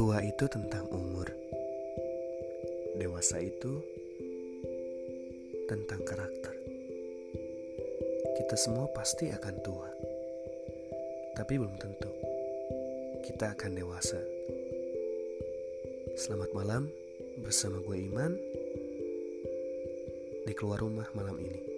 Tua itu tentang umur, dewasa itu tentang karakter. Kita semua pasti akan tua, tapi belum tentu kita akan dewasa. Selamat malam bersama gue Iman di keluar rumah malam ini.